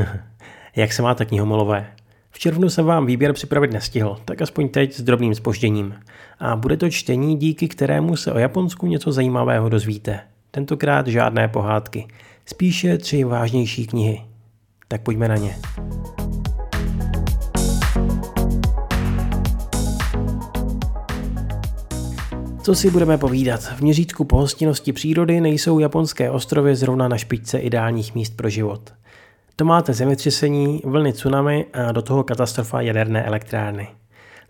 Jak se máte knihomolové? V červnu jsem vám výběr připravit nestihl, tak aspoň teď s drobným spožděním. A bude to čtení, díky kterému se o Japonsku něco zajímavého dozvíte. Tentokrát žádné pohádky, spíše tři vážnější knihy. Tak pojďme na ně. Co si budeme povídat? V měřítku pohostinnosti přírody nejsou japonské ostrovy zrovna na špičce ideálních míst pro život. To máte zemětřesení, vlny tsunami a do toho katastrofa jaderné elektrárny.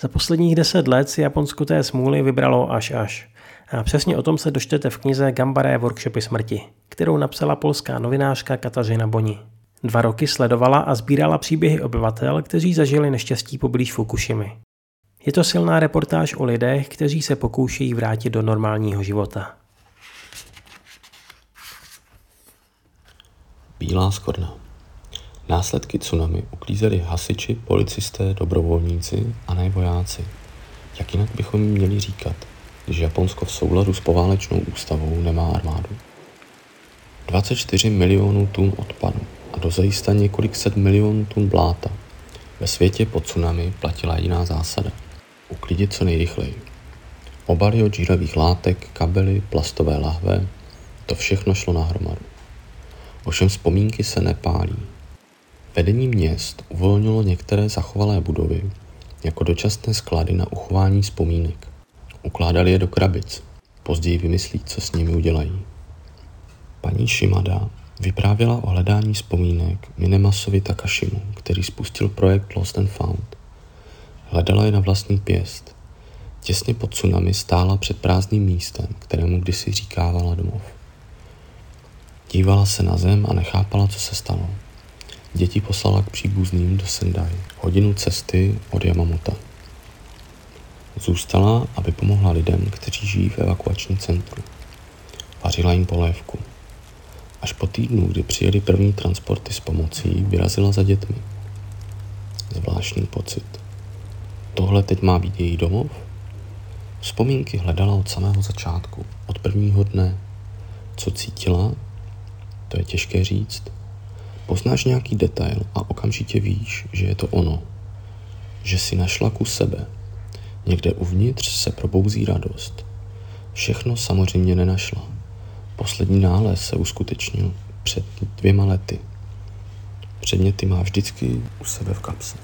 Za posledních deset let si Japonsko té smůly vybralo až až. A přesně o tom se dočtete v knize Gambaré workshopy smrti, kterou napsala polská novinářka Katarzyna Boni. Dva roky sledovala a sbírala příběhy obyvatel, kteří zažili neštěstí poblíž Fukushimy. Je to silná reportáž o lidech, kteří se pokoušejí vrátit do normálního života. Bílá skorna. Následky tsunami uklízeli hasiči, policisté, dobrovolníci a ne vojáci. Jak jinak bychom měli říkat, když Japonsko v souladu s poválečnou ústavou nemá armádu? 24 milionů tun odpadu a dozajista několik set milionů tun bláta. Ve světě po tsunami platila jiná zásada – uklidit co nejrychleji. Obaly od žíravých látek, kabely, plastové lahve, to všechno šlo na hromadu. Ovšem vzpomínky se nepálí. Vedení měst uvolnilo některé zachovalé budovy jako dočasné sklady na uchování vzpomínek. Ukládali je do krabic, později vymyslí, co s nimi udělají. Paní Shimada vyprávěla o hledání vzpomínek Minemasovi Takashimu, který spustil projekt Lost and Found. Hledala je na vlastní pěst. Těsně pod tsunami stála před prázdným místem, kterému kdysi říkávala domov. Dívala se na zem a nechápala, co se stalo. Děti poslala k příbuzným do Sendai, hodinu cesty od Yamamoto. Zůstala, aby pomohla lidem, kteří žijí v evakuačním centru. Vařila jim polévku. Až po týdnu, kdy přijeli první transporty s pomocí, vyrazila za dětmi. Zvláštní pocit. Tohle teď má být její domov? Vzpomínky hledala od samého začátku, od prvního dne. Co cítila? To je těžké říct. Poznáš nějaký detail a okamžitě víš, že je to ono. Že si našla ku sebe. Někde uvnitř se probouzí radost. Všechno samozřejmě nenašla. Poslední nález se uskutečnil před dvěma lety. Předměty má vždycky u sebe v kapse.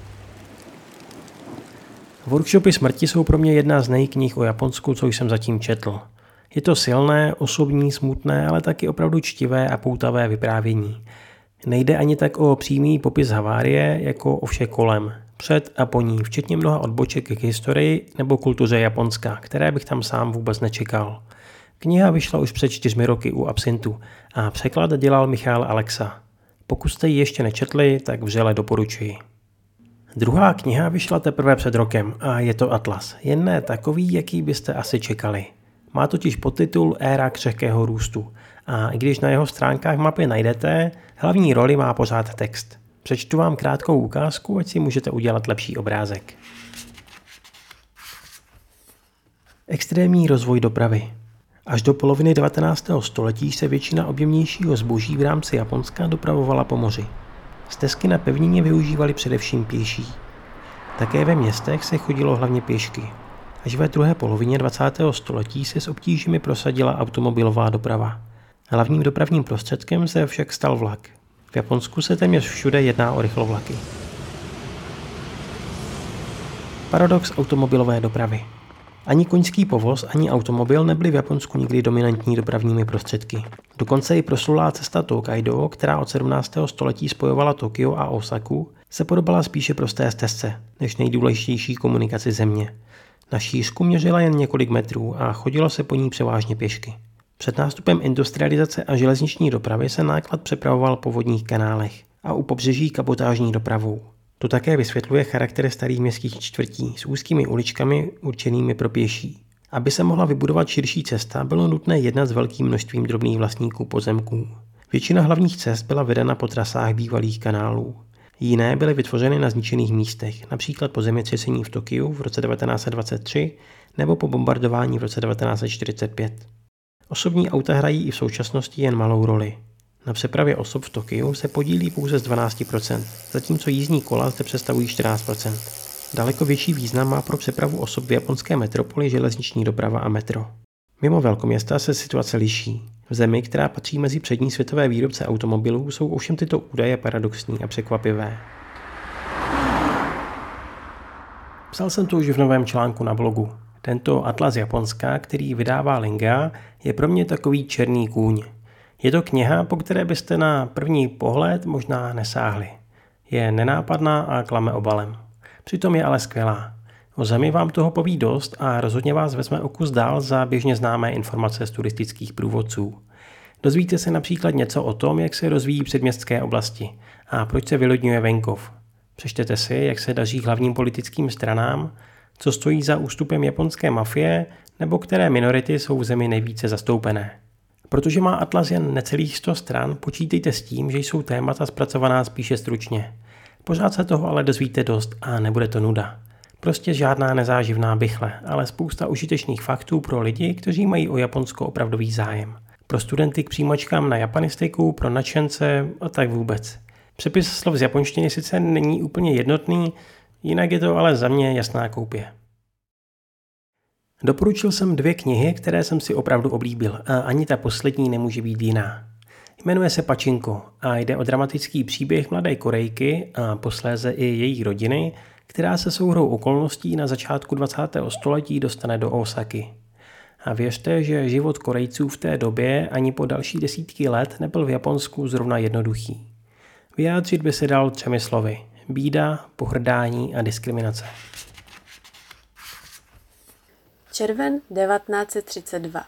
Workshopy smrti jsou pro mě jedna z nejknih o Japonsku, co jsem zatím četl. Je to silné, osobní, smutné, ale taky opravdu čtivé a poutavé vyprávění. Nejde ani tak o přímý popis havárie, jako o vše kolem, před a po ní, včetně mnoha odboček k historii nebo kultuře Japonska, které bych tam sám vůbec nečekal. Kniha vyšla už před čtyřmi roky u Absintu a překlad dělal Michal Alexa. Pokud jste ji ještě nečetli, tak vřele doporučuji. Druhá kniha vyšla teprve před rokem a je to Atlas, jen ne takový, jaký byste asi čekali. Má totiž podtitul Éra křehkého růstu a i když na jeho stránkách mapy najdete, hlavní roli má pořád text. Přečtu vám krátkou ukázku, ať si můžete udělat lepší obrázek. Extrémní rozvoj dopravy. Až do poloviny 19. století se většina objemnějšího zboží v rámci Japonska dopravovala po moři. Stezky na pevnině využívali především pěší. Také ve městech se chodilo hlavně pěšky. Až ve druhé polovině 20. století se s obtížemi prosadila automobilová doprava. Hlavním dopravním prostředkem se však stal vlak. V Japonsku se téměř všude jedná o rychlovlaky. Paradox automobilové dopravy. Ani koňský povoz, ani automobil nebyly v Japonsku nikdy dominantní dopravními prostředky. Dokonce i proslulá cesta Tokaido, která od 17. století spojovala Tokio a Osaku, se podobala spíše prosté stezce, než nejdůležitější komunikaci země. Na šířku měřila jen několik metrů a chodilo se po ní převážně pěšky. Před nástupem industrializace a železniční dopravy se náklad přepravoval po vodních kanálech a u pobřeží kabotážní dopravou. To také vysvětluje charakter starých městských čtvrtí s úzkými uličkami určenými pro pěší. Aby se mohla vybudovat širší cesta, bylo nutné jednat s velkým množstvím drobných vlastníků pozemků. Většina hlavních cest byla vedena po trasách bývalých kanálů. Jiné byly vytvořeny na zničených místech, například po zemětřesení v Tokiu v roce 1923 nebo po bombardování v roce 1945. Osobní auta hrají i v současnosti jen malou roli. Na přepravě osob v Tokiu se podílí pouze z 12%, zatímco jízdní kola zde představují 14%. Daleko větší význam má pro přepravu osob v japonské metropoli železniční doprava a metro. Mimo velkoměsta se situace liší. V zemi, která patří mezi přední světové výrobce automobilů, jsou ovšem tyto údaje paradoxní a překvapivé. Psal jsem to už v novém článku na blogu. Tento atlas Japonska, který vydává Linga, je pro mě takový černý kůň. Je to kniha, po které byste na první pohled možná nesáhli. Je nenápadná a klame obalem. Přitom je ale skvělá. O zemi vám toho poví dost a rozhodně vás vezme o kus dál za běžně známé informace z turistických průvodců. Dozvíte se například něco o tom, jak se rozvíjí předměstské oblasti a proč se vylodňuje venkov. Přečtete si, jak se daří hlavním politickým stranám, co stojí za ústupem japonské mafie nebo které minority jsou v zemi nejvíce zastoupené. Protože má Atlas jen necelých 100 stran, počítejte s tím, že jsou témata zpracovaná spíše stručně. Pořád se toho ale dozvíte dost a nebude to nuda. Prostě žádná nezáživná bychle, ale spousta užitečných faktů pro lidi, kteří mají o Japonsko opravdový zájem. Pro studenty k přijímačkám na japanistiku, pro nadšence a tak vůbec. Přepis slov z japonštiny sice není úplně jednotný, jinak je to ale za mě jasná koupě. Doporučil jsem dvě knihy, které jsem si opravdu oblíbil a ani ta poslední nemůže být jiná. Jmenuje se Pačinko a jde o dramatický příběh mladé Korejky a posléze i její rodiny, která se souhrou okolností na začátku 20. století dostane do Osaky. A věřte, že život Korejců v té době ani po další desítky let nebyl v Japonsku zrovna jednoduchý. Vyjádřit by se dal třemi slovy. Bída, pohrdání a diskriminace. Červen 1932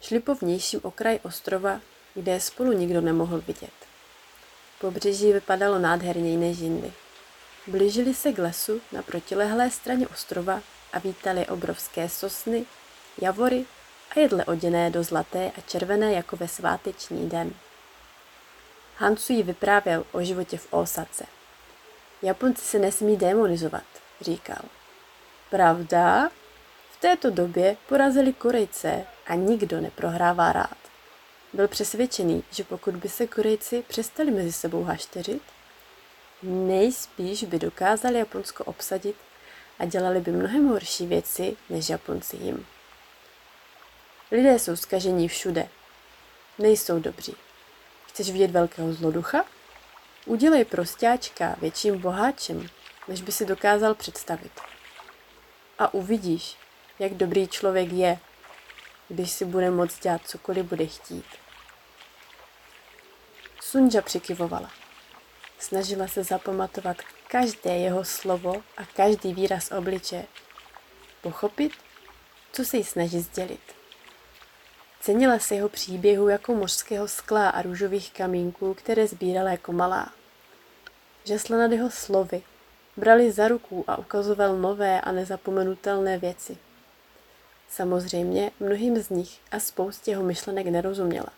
Šli po vnějším okraji ostrova, kde spolu nikdo nemohl vidět. Pobřeží vypadalo nádherněji než jindy. Blížili se k lesu na protilehlé straně ostrova a vítali obrovské sosny, javory a jedle oděné do zlaté a červené jako ve sváteční den. Hansu jí vyprávěl o životě v Osace. Japonci se nesmí demonizovat, říkal. Pravda? V této době porazili Korejce a nikdo neprohrává rád. Byl přesvědčený, že pokud by se Korejci přestali mezi sebou hašteřit, nejspíš by dokázali Japonsko obsadit a dělali by mnohem horší věci než Japonci jim. Lidé jsou zkažení všude. Nejsou dobří. Chceš vidět velkého zloducha? Udělej prostáčka větším boháčem, než by si dokázal představit. A uvidíš, jak dobrý člověk je, když si bude moct dělat cokoliv bude chtít. Sunja přikyvovala. Snažila se zapamatovat každé jeho slovo a každý výraz obliče. Pochopit, co se jí snaží sdělit. Cenila se jeho příběhu jako mořského skla a růžových kamínků, které sbírala jako malá. Žasla nad jeho slovy, brali za ruku a ukazoval nové a nezapomenutelné věci. Samozřejmě mnohým z nich a spoustě jeho myšlenek nerozuměla.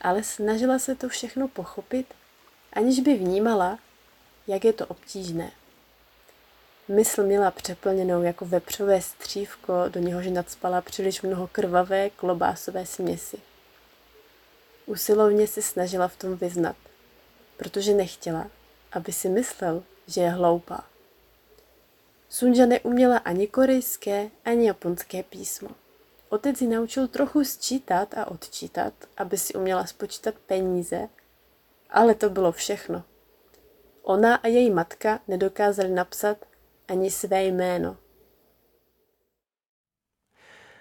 Ale snažila se to všechno pochopit, aniž by vnímala, jak je to obtížné. Mysl měla přeplněnou jako vepřové střívko, do něhož nadspala příliš mnoho krvavé klobásové směsi. Usilovně se snažila v tom vyznat, protože nechtěla, aby si myslel, že je hloupá. Sunja neuměla ani korejské, ani japonské písmo. Otec ji naučil trochu sčítat a odčítat, aby si uměla spočítat peníze, ale to bylo všechno. Ona a její matka nedokázali napsat ani své jméno.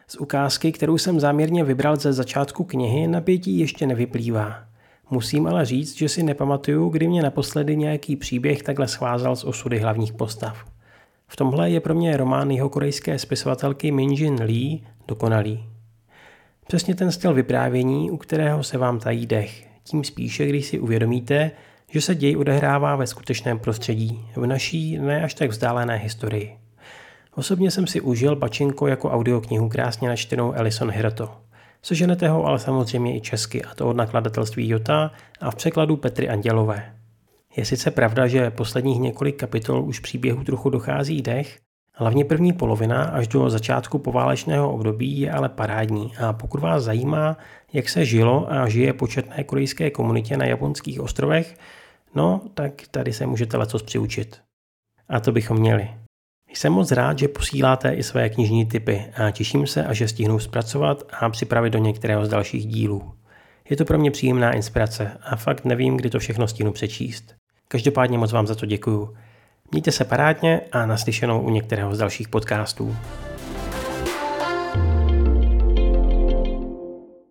Z ukázky, kterou jsem záměrně vybral ze začátku knihy, napětí ještě nevyplývá. Musím ale říct, že si nepamatuju, kdy mě naposledy nějaký příběh takhle schvázal z osudy hlavních postav. V tomhle je pro mě román jeho korejské spisovatelky Minjin Lee dokonalý. Přesně ten styl vyprávění, u kterého se vám tají dech. Tím spíše, když si uvědomíte, že se děj odehrává ve skutečném prostředí, v naší ne až tak vzdálené historii. Osobně jsem si užil Pačinko jako audioknihu krásně načtenou Alison Hirto. Seženete ho ale samozřejmě i česky, a to od nakladatelství Jota a v překladu Petry Andělové. Je sice pravda, že posledních několik kapitol už příběhu trochu dochází dech, Hlavně první polovina až do začátku poválečného období je ale parádní a pokud vás zajímá, jak se žilo a žije početné korejské komunitě na japonských ostrovech, no tak tady se můžete lecos přiučit. A to bychom měli. Jsem moc rád, že posíláte i své knižní typy a těším se, až je stihnu zpracovat a připravit do některého z dalších dílů. Je to pro mě příjemná inspirace a fakt nevím, kdy to všechno stihnu přečíst. Každopádně moc vám za to děkuju. Mějte se parádně a naslyšenou u některého z dalších podcastů.